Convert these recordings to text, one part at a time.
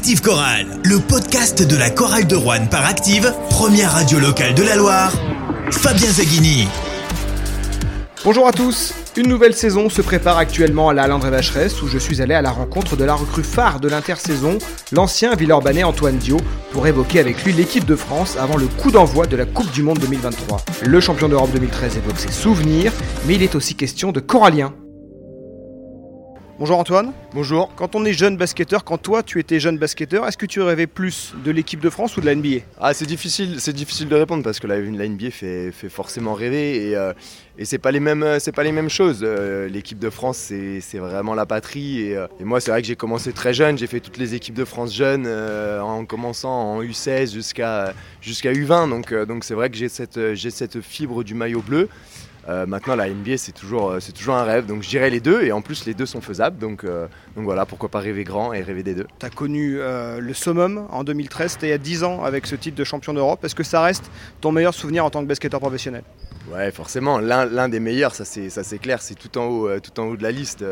Active Chorale, le podcast de la chorale de Rouen par Active, première radio locale de la Loire. Fabien Zaghini. Bonjour à tous. Une nouvelle saison se prépare actuellement à la Landré Vacheresse où je suis allé à la rencontre de la recrue phare de l'intersaison, l'ancien Villeurbanais Antoine Dio, pour évoquer avec lui l'équipe de France avant le coup d'envoi de la Coupe du Monde 2023. Le champion d'Europe 2013 évoque ses souvenirs, mais il est aussi question de corallien. Bonjour Antoine. Bonjour. Quand on est jeune basketteur, quand toi tu étais jeune basketteur, est-ce que tu rêvais plus de l'équipe de France ou de la NBA Ah c'est difficile, c'est difficile de répondre parce que la, la NBA fait, fait, forcément rêver et, euh, et c'est pas les mêmes c'est pas les mêmes choses. Euh, l'équipe de France c'est vraiment la patrie et, euh, et moi c'est vrai que j'ai commencé très jeune, j'ai fait toutes les équipes de France jeunes euh, en commençant en U16 jusqu'à jusqu'à U20 donc donc c'est vrai que j'ai cette j'ai cette fibre du maillot bleu. Euh, maintenant, la NBA, c'est toujours, c'est toujours un rêve. Donc, je dirais les deux. Et en plus, les deux sont faisables. Donc, euh, donc voilà, pourquoi pas rêver grand et rêver des deux. Tu as connu euh, le summum en 2013. C'était il y a 10 ans avec ce titre de champion d'Europe. Est-ce que ça reste ton meilleur souvenir en tant que basketteur professionnel? Ouais, forcément. L'un des meilleurs, ça c'est clair. C'est tout, en haut, tout en haut de la liste.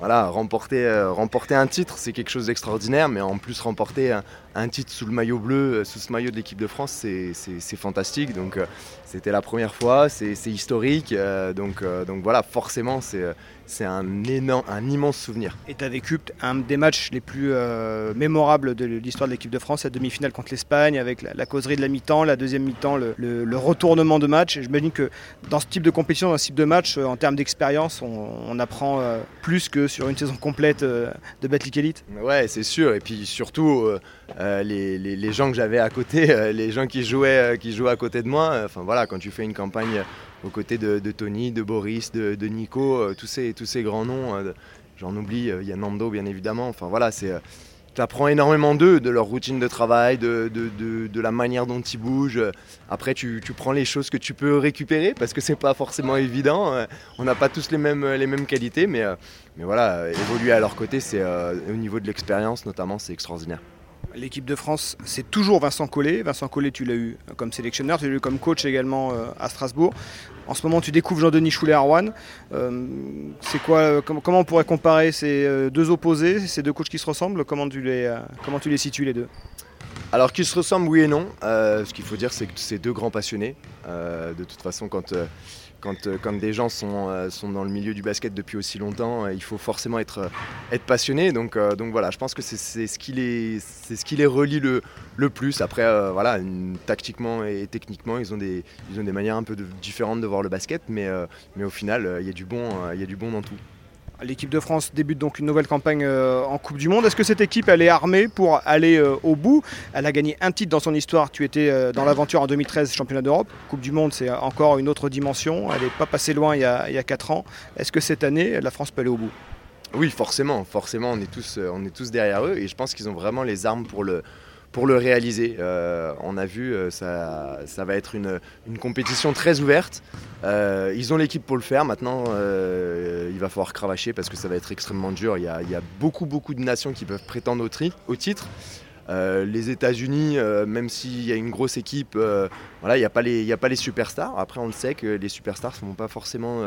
Voilà, remporter, remporter un titre, c'est quelque chose d'extraordinaire. Mais en plus, remporter un, titre sous le maillot bleu, sous ce maillot de l'équipe de France, c'est fantastique. Donc c'était la première fois, c'est historique. Euh, donc, euh, donc voilà, forcément, c'est un, un immense souvenir. Et tu as vécu un des matchs les plus euh, mémorables de l'histoire de l'équipe de France, la demi-finale contre l'Espagne, avec la, causerie de la mi-temps, la deuxième mi-temps, le, le, retournement de match. J'imagine que dans ce type de compétition, dans ce type de match, en termes d'expérience, on, on, apprend plus que sur une saison complète de Battle Elite. Ouais, c'est sûr. Et puis surtout, euh, les, les, gens que j'avais à côté, euh, les gens qui jouaient, euh, qui jouaient à côté de moi. Enfin voilà, quand tu fais une campagne aux côtés de, Tony, de Boris, de, Nico, tous, ces, tous ces grands noms, j'en oublie, il y a Nando bien évidemment. Enfin voilà, c'est tu apprends énormément d'eux, de leur routine de travail, de, de, de, la manière dont ils bougent. Après, tu, tu, prends les choses que tu peux récupérer parce que c'est pas forcément évident. On n'a pas tous les mêmes, les mêmes qualités, mais, mais voilà, évoluer à leur côté, c'est au niveau de l'expérience notamment, c'est extraordinaire. L'équipe de France, c'est toujours Vincent Collet. Vincent Collet, tu l'as eu comme sélectionneur, tu l'as eu comme coach également euh, à Strasbourg. En ce moment, tu découvres Jean-Denis Choulet à Rouen. Euh, quoi, euh, comment on pourrait comparer ces deux opposés, ces deux coachs qui se ressemblent? Comment tu les, comment tu les situes les deux? Alors qu'ils se ressemblent, oui et non. ce qu'il faut dire, c'est que c'est deux grands passionnés. de toute façon, quand, quand, des gens sont, euh, sont, dans le milieu du basket depuis aussi longtemps, euh, il faut forcément être, être passionné. Donc, voilà, je pense que c'est ce qui les, ce relie le, plus. Après, voilà, tactiquement et techniquement, ils ont, des, manières un peu différentes de voir le basket, mais, au final, il y a du bon dans tout. L'équipe de France débute donc une nouvelle campagne euh, en Coupe du Monde. Est-ce que cette équipe elle est armée pour aller euh, au bout? Elle a gagné un titre dans son histoire. Tu étais euh, dans l'aventure en 2013 championnat d'Europe. Coupe du Monde c'est encore une autre dimension. Elle n'est pas passée loin il y a, il y a 4 ans. Est-ce que cette année la France peut aller au bout? Oui forcément, forcément on est tous, on est tous derrière eux et je pense qu'ils ont vraiment les armes pour le, pour le réaliser. Euh, on a vu, euh, ça, va être une, compétition très ouverte. Euh, ils ont l'équipe pour le faire. Maintenant, il va falloir cravacher parce que ça va être extrêmement dur. Il y a, beaucoup, beaucoup de nations qui peuvent prétendre au titre. Euh, les États-Unis, euh, même s'il y a une grosse équipe, euh, il n'y a, pas les, superstars. Après, on le sait que les superstars ne vont pas forcément,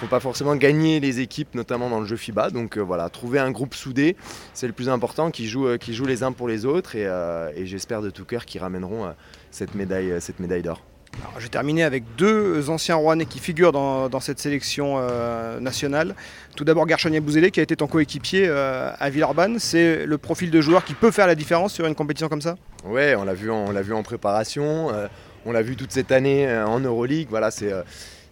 font pas forcément gagner les équipes, notamment dans le jeu FIBA. Donc voilà, trouver un groupe soudé, c'est le plus important, qui joue, les uns pour les autres. Et, j'espère de tout cœur qu'ils ramèneront cette médaille d'or je vais terminer avec deux anciens Rouennais qui figurent dans, cette sélection euh, nationale. Tout d'abord Garchonier Bouzélé qui a été ton coéquipier euh, à Villeurbanne. C'est le profil de joueur qui peut faire la différence sur une compétition comme ça? Ouais, on l'a vu, l'a vu en préparation, euh, on l'a vu toute cette année en Euroleague. Voilà, c'est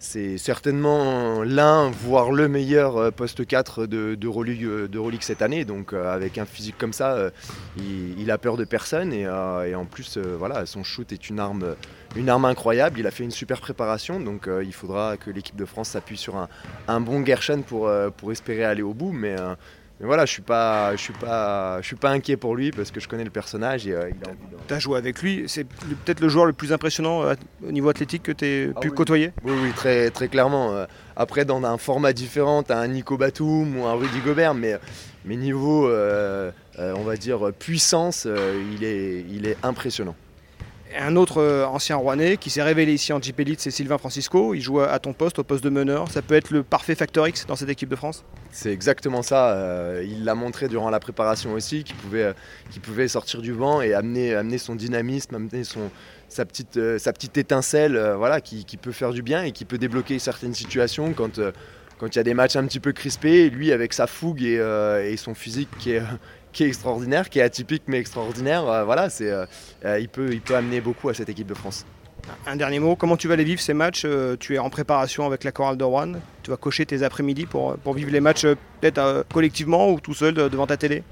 c'est certainement l'un, voire le meilleur euh, poste 4 de, de, Euroleague, cette année. Donc euh, avec un physique comme ça, euh, il, a peur de personne et, en plus, voilà, son shoot est une arme, une arme incroyable. Il a fait une super préparation, donc il faudra que l'équipe de France s'appuie sur un, un bon Gershon pour, pour espérer aller au bout. Mais mais voilà, je suis pas, je suis pas, je suis pas inquiet pour lui parce que je connais le personnage et euh, Tu as joué avec lui, c'est peut-être le joueur le plus impressionnant euh, au niveau athlétique que tu as ah pu côtoyer Oui, oui, très, très clairement. Euh, après, dans un format différent, tu as un Nico Batum ou un Rudy Gobert, mais, mais niveau, on va dire, puissance, il, est, il est impressionnant. Un autre euh, ancien Rouennais qui s'est révélé ici en Jeep Elite, c'est Sylvain Francisco. Il joue à ton poste, au poste de meneur. Ça peut être le parfait factor X dans cette équipe de France? C'est exactement ça. Euh, il l'a montré durant la préparation aussi, qu'il pouvait, euh, pouvait sortir du banc et amener, amener son dynamisme, amener son, sa, petite, sa petite étincelle voilà, qui, qui, peut faire du bien et qui peut débloquer certaines situations quand quand il y a des matchs un petit peu crispés, lui avec sa fougue et, et son physique qui est, qui est extraordinaire, qui est atypique mais extraordinaire. Euh, voilà, euh, euh, il, peut, il peut amener beaucoup à cette équipe de France. Un dernier mot, comment tu vas les vivre ces matchs Tu es en préparation avec la chorale de Rouen. Tu vas cocher tes après-midi pour, pour vivre les matchs peut-être collectivement ou tout seul devant ta télé?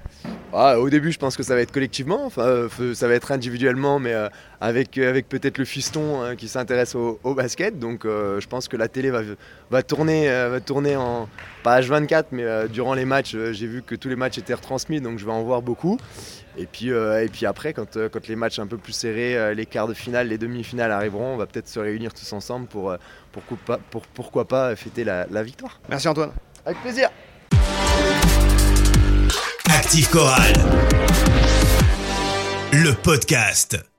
Ah, au début, je pense que ça va être collectivement, enfin, euh, ça va être individuellement, mais euh, avec, euh, avec peut-être le fiston hein, qui s'intéresse au, basket. Donc, je pense que la télé va, va, tourner, va tourner en pas H24, mais durant les matchs. J'ai vu que tous les matchs étaient retransmis, donc je vais en voir beaucoup. Et puis, et puis après, quand, quand les matchs un peu plus serrés, les quarts de finale, les demi-finales arriveront, on va peut-être se réunir tous ensemble pour, pour, pour, pourquoi pas fêter la, la victoire. Merci Antoine. Avec plaisir. Active Chorale. Le podcast.